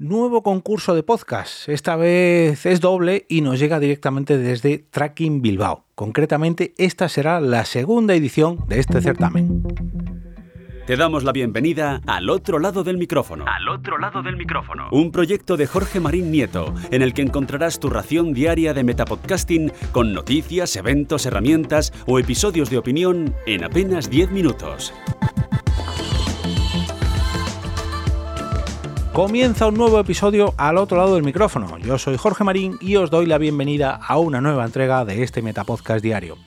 Nuevo concurso de podcast. Esta vez es doble y nos llega directamente desde Tracking Bilbao. Concretamente, esta será la segunda edición de este certamen. Te damos la bienvenida al otro lado del micrófono. Al otro lado del micrófono. Un proyecto de Jorge Marín Nieto, en el que encontrarás tu ración diaria de metapodcasting con noticias, eventos, herramientas o episodios de opinión en apenas 10 minutos. Comienza un nuevo episodio al otro lado del micrófono. Yo soy Jorge Marín y os doy la bienvenida a una nueva entrega de este Metapodcast diario.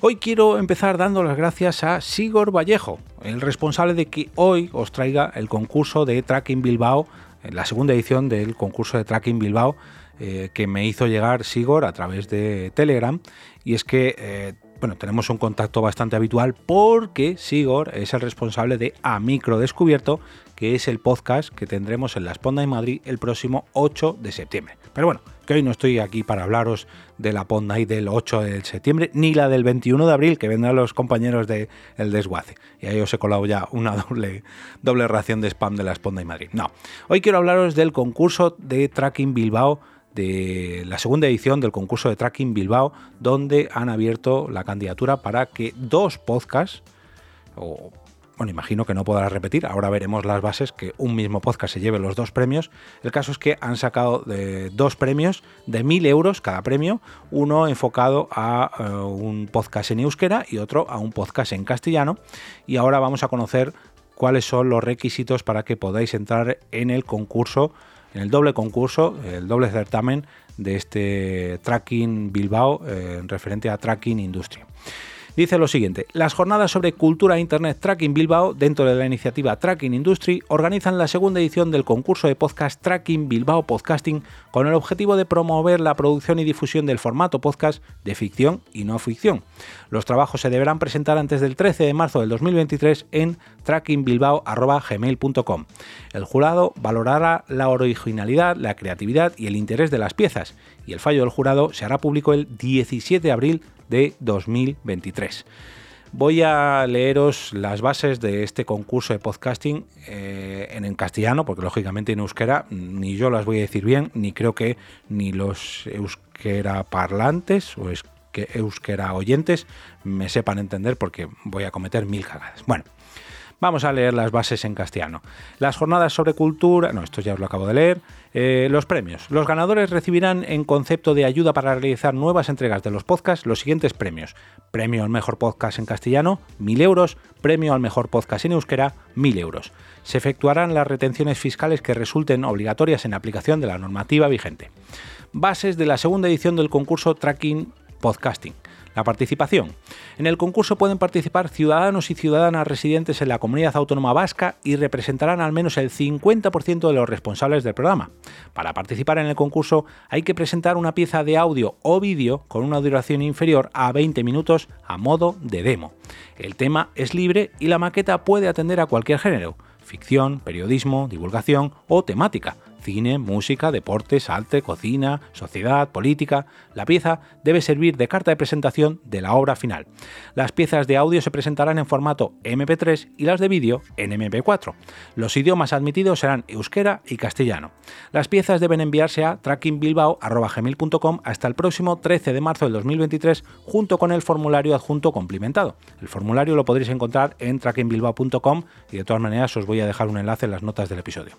Hoy quiero empezar dando las gracias a Sigor Vallejo, el responsable de que hoy os traiga el concurso de Tracking Bilbao, la segunda edición del concurso de Tracking Bilbao eh, que me hizo llegar Sigor a través de Telegram. Y es que eh, bueno, tenemos un contacto bastante habitual porque Sigor es el responsable de A Micro Descubierto, que es el podcast que tendremos en la Esponda en Madrid el próximo 8 de septiembre. Pero bueno, que hoy no estoy aquí para hablaros de la Ponda y del 8 de septiembre, ni la del 21 de abril, que vendrán los compañeros de El Desguace. Y ahí os he colado ya una doble, doble ración de spam de la Esponda y Madrid. No, hoy quiero hablaros del concurso de Tracking Bilbao de la segunda edición del concurso de Tracking Bilbao, donde han abierto la candidatura para que dos podcasts, o bueno, imagino que no podrá repetir, ahora veremos las bases, que un mismo podcast se lleve los dos premios. El caso es que han sacado de dos premios de mil euros cada premio, uno enfocado a eh, un podcast en euskera y otro a un podcast en castellano. Y ahora vamos a conocer cuáles son los requisitos para que podáis entrar en el concurso en el doble concurso, el doble certamen de este Tracking Bilbao eh, referente a Tracking Industria. Dice lo siguiente, las jornadas sobre cultura Internet Tracking Bilbao dentro de la iniciativa Tracking Industry organizan la segunda edición del concurso de podcast Tracking Bilbao Podcasting con el objetivo de promover la producción y difusión del formato podcast de ficción y no ficción. Los trabajos se deberán presentar antes del 13 de marzo del 2023 en trackingbilbao.gmail.com. El jurado valorará la originalidad, la creatividad y el interés de las piezas y el fallo del jurado se hará público el 17 de abril de 2023. Voy a leeros las bases de este concurso de podcasting eh, en, castellano, porque lógicamente en euskera ni yo las voy a decir bien, ni creo que ni los euskera parlantes o euskera oyentes me sepan entender porque voy a cometer mil cagadas. Bueno, Vamos a leer las bases en castellano. Las jornadas sobre cultura, no, esto ya os lo acabo de leer. Eh, los premios. Los ganadores recibirán en concepto de ayuda para realizar nuevas entregas de los podcasts los siguientes premios. Premio al mejor podcast en castellano, 1.000 euros. Premio al mejor podcast en euskera, 1.000 euros. Se efectuarán las retenciones fiscales que resulten obligatorias en aplicación de la normativa vigente. Bases de la segunda edición del concurso Tracking Podcasting. La participación. En el concurso pueden participar ciudadanos y ciudadanas residentes en la comunidad autónoma vasca y representarán al menos el 50% de los responsables del programa. Para participar en el concurso hay que presentar una pieza de audio o vídeo con una duración inferior a 20 minutos a modo de demo. El tema es libre y la maqueta puede atender a cualquier género ficción, periodismo, divulgación o temática, cine, música, deportes, arte, cocina, sociedad, política. La pieza debe servir de carta de presentación de la obra final. Las piezas de audio se presentarán en formato MP3 y las de vídeo en MP4. Los idiomas admitidos serán euskera y castellano. Las piezas deben enviarse a trackingbilbao.gmail.com hasta el próximo 13 de marzo del 2023 junto con el formulario adjunto complementado. El formulario lo podréis encontrar en trackingbilbao.com y de todas maneras os voy a dejar un enlace en las notas del episodio.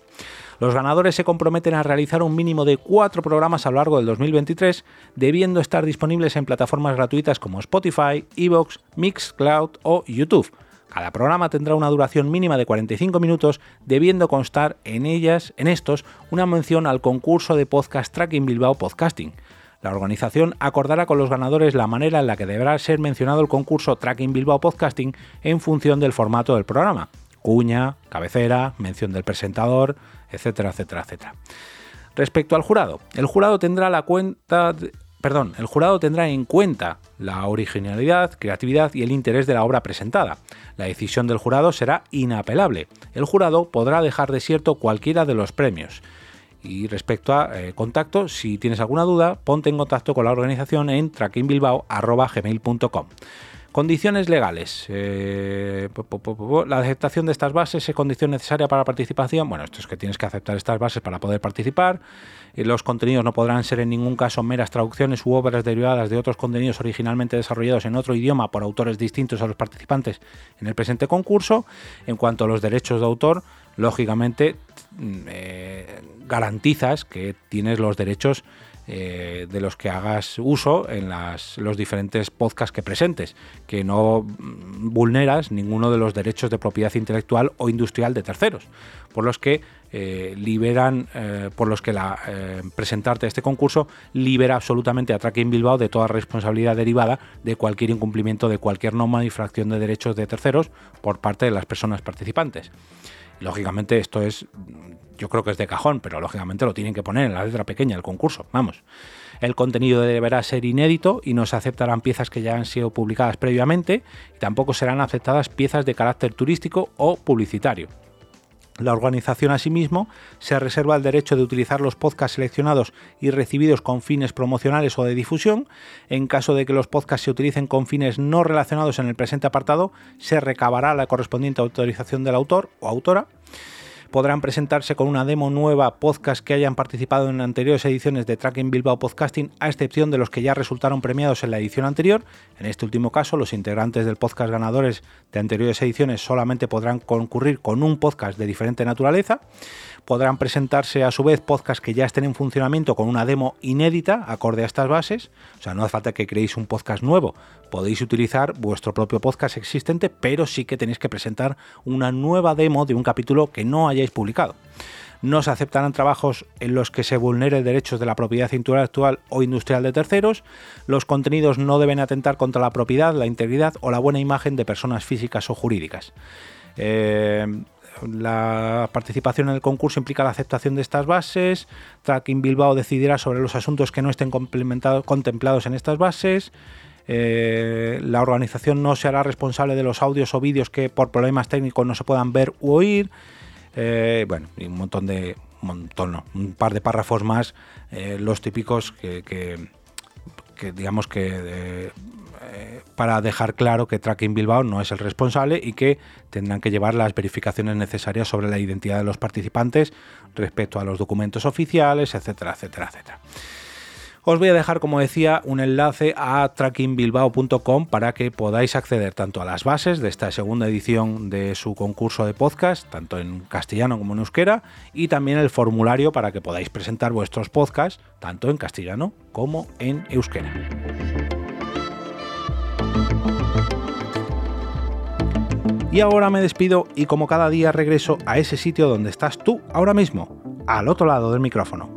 Los ganadores se comprometen a realizar un mínimo de cuatro programas a lo largo del 2023, debiendo estar disponibles en plataformas gratuitas como Spotify, Evox, Mixcloud o YouTube. Cada programa tendrá una duración mínima de 45 minutos, debiendo constar en ellas, en estos, una mención al concurso de podcast Tracking Bilbao Podcasting. La organización acordará con los ganadores la manera en la que deberá ser mencionado el concurso Tracking Bilbao Podcasting en función del formato del programa. Cuña, cabecera, mención del presentador, etcétera, etcétera, etcétera. Respecto al jurado, el jurado tendrá la cuenta, perdón, el jurado tendrá en cuenta la originalidad, creatividad y el interés de la obra presentada. La decisión del jurado será inapelable. El jurado podrá dejar desierto cualquiera de los premios. Y respecto a eh, contacto, si tienes alguna duda, ponte en contacto con la organización en trackingbilbao.gmail.com. Condiciones legales. Eh, la aceptación de estas bases es condición necesaria para participación. Bueno, esto es que tienes que aceptar estas bases para poder participar. Y los contenidos no podrán ser en ningún caso meras traducciones u obras derivadas de otros contenidos originalmente desarrollados en otro idioma por autores distintos a los participantes en el presente concurso. En cuanto a los derechos de autor, lógicamente mm, eh, garantizas que tienes los derechos eh, de los que hagas uso en los diferentes podcasts que presentes, que no vulneras ninguno de los derechos de propiedad intelectual o industrial de terceros, por los que eh, liberan, eh, por los que la, presentarte este concurso libera absolutamente a Tracking Bilbao de toda responsabilidad derivada de cualquier incumplimiento de cualquier norma y fracción de derechos de terceros por parte de las personas participantes. Lógicamente esto es yo creo que es de cajón, pero lógicamente lo tienen que poner en la letra pequeña del concurso. Vamos. El contenido deberá ser inédito y no se aceptarán piezas que ya han sido publicadas previamente y tampoco serán aceptadas piezas de carácter turístico o publicitario. La organización asimismo se reserva el derecho de utilizar los podcasts seleccionados y recibidos con fines promocionales o de difusión. En caso de que los podcasts se utilicen con fines no relacionados en el presente apartado, se recabará la correspondiente autorización del autor o autora podrán presentarse con una demo nueva podcast que hayan participado en anteriores ediciones de Tracking Bilbao Podcasting, a excepción de los que ya resultaron premiados en la edición anterior. En este último caso, los integrantes del podcast ganadores de anteriores ediciones solamente podrán concurrir con un podcast de diferente naturaleza podrán presentarse a su vez podcasts que ya estén en funcionamiento con una demo inédita acorde a estas bases. O sea, no hace falta que creéis un podcast nuevo. Podéis utilizar vuestro propio podcast existente, pero sí que tenéis que presentar una nueva demo de un capítulo que no hayáis publicado. No se aceptarán trabajos en los que se vulnere derechos de la propiedad intelectual o industrial de terceros. Los contenidos no deben atentar contra la propiedad, la integridad o la buena imagen de personas físicas o jurídicas. Eh, la participación en el concurso implica la aceptación de estas bases. Tracking Bilbao decidirá sobre los asuntos que no estén contemplados en estas bases. Eh, la organización no se hará responsable de los audios o vídeos que por problemas técnicos no se puedan ver u oír. Eh, bueno, y un montón de. Montón, no, un par de párrafos más, eh, los típicos que, que, digamos que para dejar claro que Tracking Bilbao no es el responsable y que tendrán que llevar las verificaciones necesarias sobre la identidad de los participantes respecto a los documentos oficiales, etcétera, etcétera, etcétera. Os voy a dejar, como decía, un enlace a trackingbilbao.com para que podáis acceder tanto a las bases de esta segunda edición de su concurso de podcast, tanto en castellano como en euskera, y también el formulario para que podáis presentar vuestros podcasts, tanto en castellano como en euskera. Y ahora me despido y como cada día regreso a ese sitio donde estás tú ahora mismo, al otro lado del micrófono.